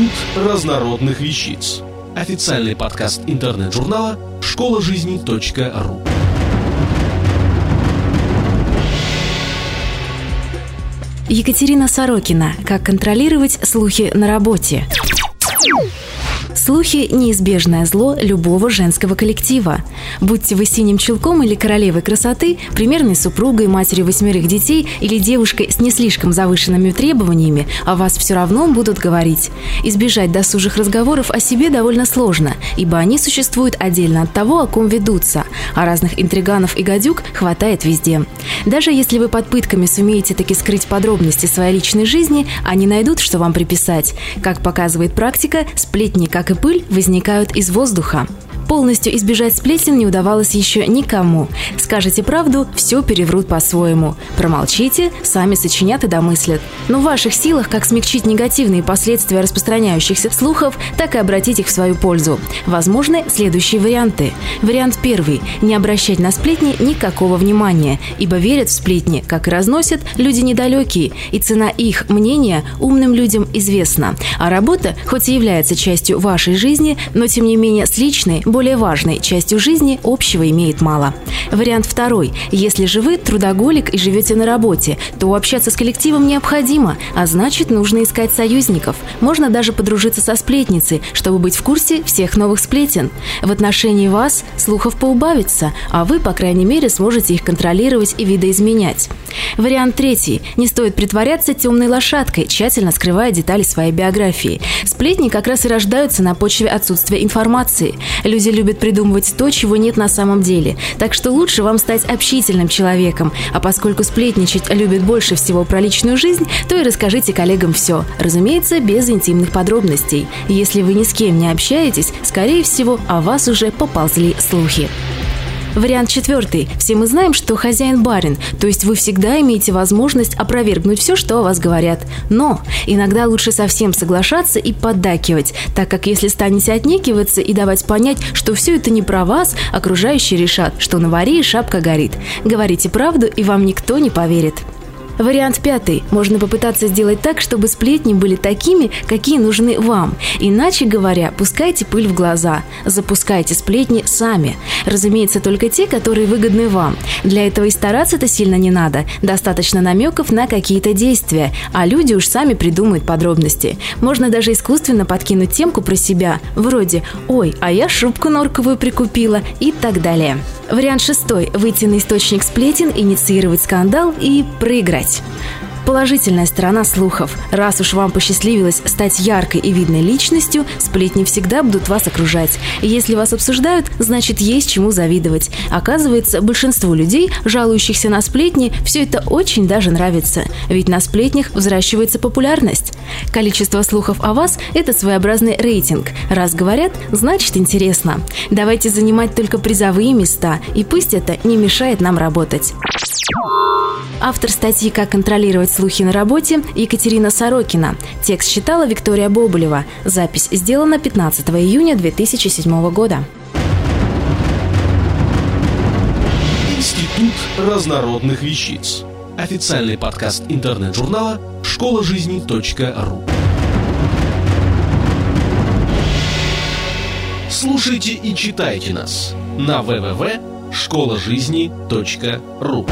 Институт разнородных вещиц. Официальный подкаст интернет-журнала школа жизни .ру. Екатерина Сорокина. Как контролировать слухи на работе. Слухи – неизбежное зло любого женского коллектива. Будьте вы синим челком или королевой красоты, примерной супругой, матерью восьмерых детей или девушкой с не слишком завышенными требованиями, о вас все равно будут говорить. Избежать досужих разговоров о себе довольно сложно, ибо они существуют отдельно от того, о ком ведутся, а разных интриганов и гадюк хватает везде. Даже если вы под пытками сумеете таки скрыть подробности своей личной жизни, они найдут, что вам приписать. Как показывает практика, сплетни, как и пыль, возникают из воздуха. Полностью избежать сплетен не удавалось еще никому. Скажете правду, все переврут по-своему. Промолчите, сами сочинят и домыслят. Но в ваших силах как смягчить негативные последствия распространяющихся слухов, так и обратить их в свою пользу. Возможны следующие варианты. Вариант первый – не обращать на сплетни никакого внимания, ибо верят в сплетни, как и разносят, люди недалекие, и цена их мнения умным людям известна. А работа, хоть и является частью вашей жизни, но тем не менее с личной, более важной частью жизни общего имеет мало. Вариант второй. Если же вы трудоголик и живете на работе, то общаться с коллективом необходимо, а значит нужно искать союзников. Можно даже подружиться со сплетницей, чтобы быть в курсе всех новых сплетен. В отношении вас слухов поубавится, а вы, по крайней мере, сможете их контролировать и видоизменять. Вариант третий. Не стоит притворяться темной лошадкой, тщательно скрывая детали своей биографии. Сплетни как раз и рождаются на почве отсутствия информации. Люди любят придумывать то, чего нет на самом деле. Так что лучше вам стать общительным человеком. А поскольку сплетничать любят больше всего про личную жизнь, то и расскажите коллегам все. Разумеется, без интимных подробностей. Если вы ни с кем не общаетесь, скорее всего, о вас уже поползли слухи. Вариант четвертый. Все мы знаем, что хозяин барин, то есть вы всегда имеете возможность опровергнуть все, что о вас говорят. Но иногда лучше совсем соглашаться и поддакивать, так как если станете отнекиваться и давать понять, что все это не про вас, окружающие решат, что на варе шапка горит. Говорите правду, и вам никто не поверит. Вариант пятый. Можно попытаться сделать так, чтобы сплетни были такими, какие нужны вам. Иначе говоря, пускайте пыль в глаза. Запускайте сплетни сами. Разумеется, только те, которые выгодны вам. Для этого и стараться-то сильно не надо. Достаточно намеков на какие-то действия, а люди уж сами придумают подробности. Можно даже искусственно подкинуть темку про себя, вроде «Ой, а я шубку норковую прикупила» и так далее. Вариант шестой – выйти на источник сплетен, инициировать скандал и проиграть. podcast. Положительная сторона слухов. Раз уж вам посчастливилось стать яркой и видной личностью, сплетни всегда будут вас окружать. Если вас обсуждают, значит есть чему завидовать. Оказывается, большинству людей, жалующихся на сплетни, все это очень даже нравится. Ведь на сплетнях взращивается популярность. Количество слухов о вас – это своеобразный рейтинг. Раз говорят, значит интересно. Давайте занимать только призовые места, и пусть это не мешает нам работать. Автор статьи «Как контролировать слухи на работе» Екатерина Сорокина. Текст читала Виктория Боболева. Запись сделана 15 июня 2007 года. Институт разнородных вещиц. Официальный подкаст интернет-журнала школа жизни .ру. Слушайте и читайте нас на www.школажизни.ру.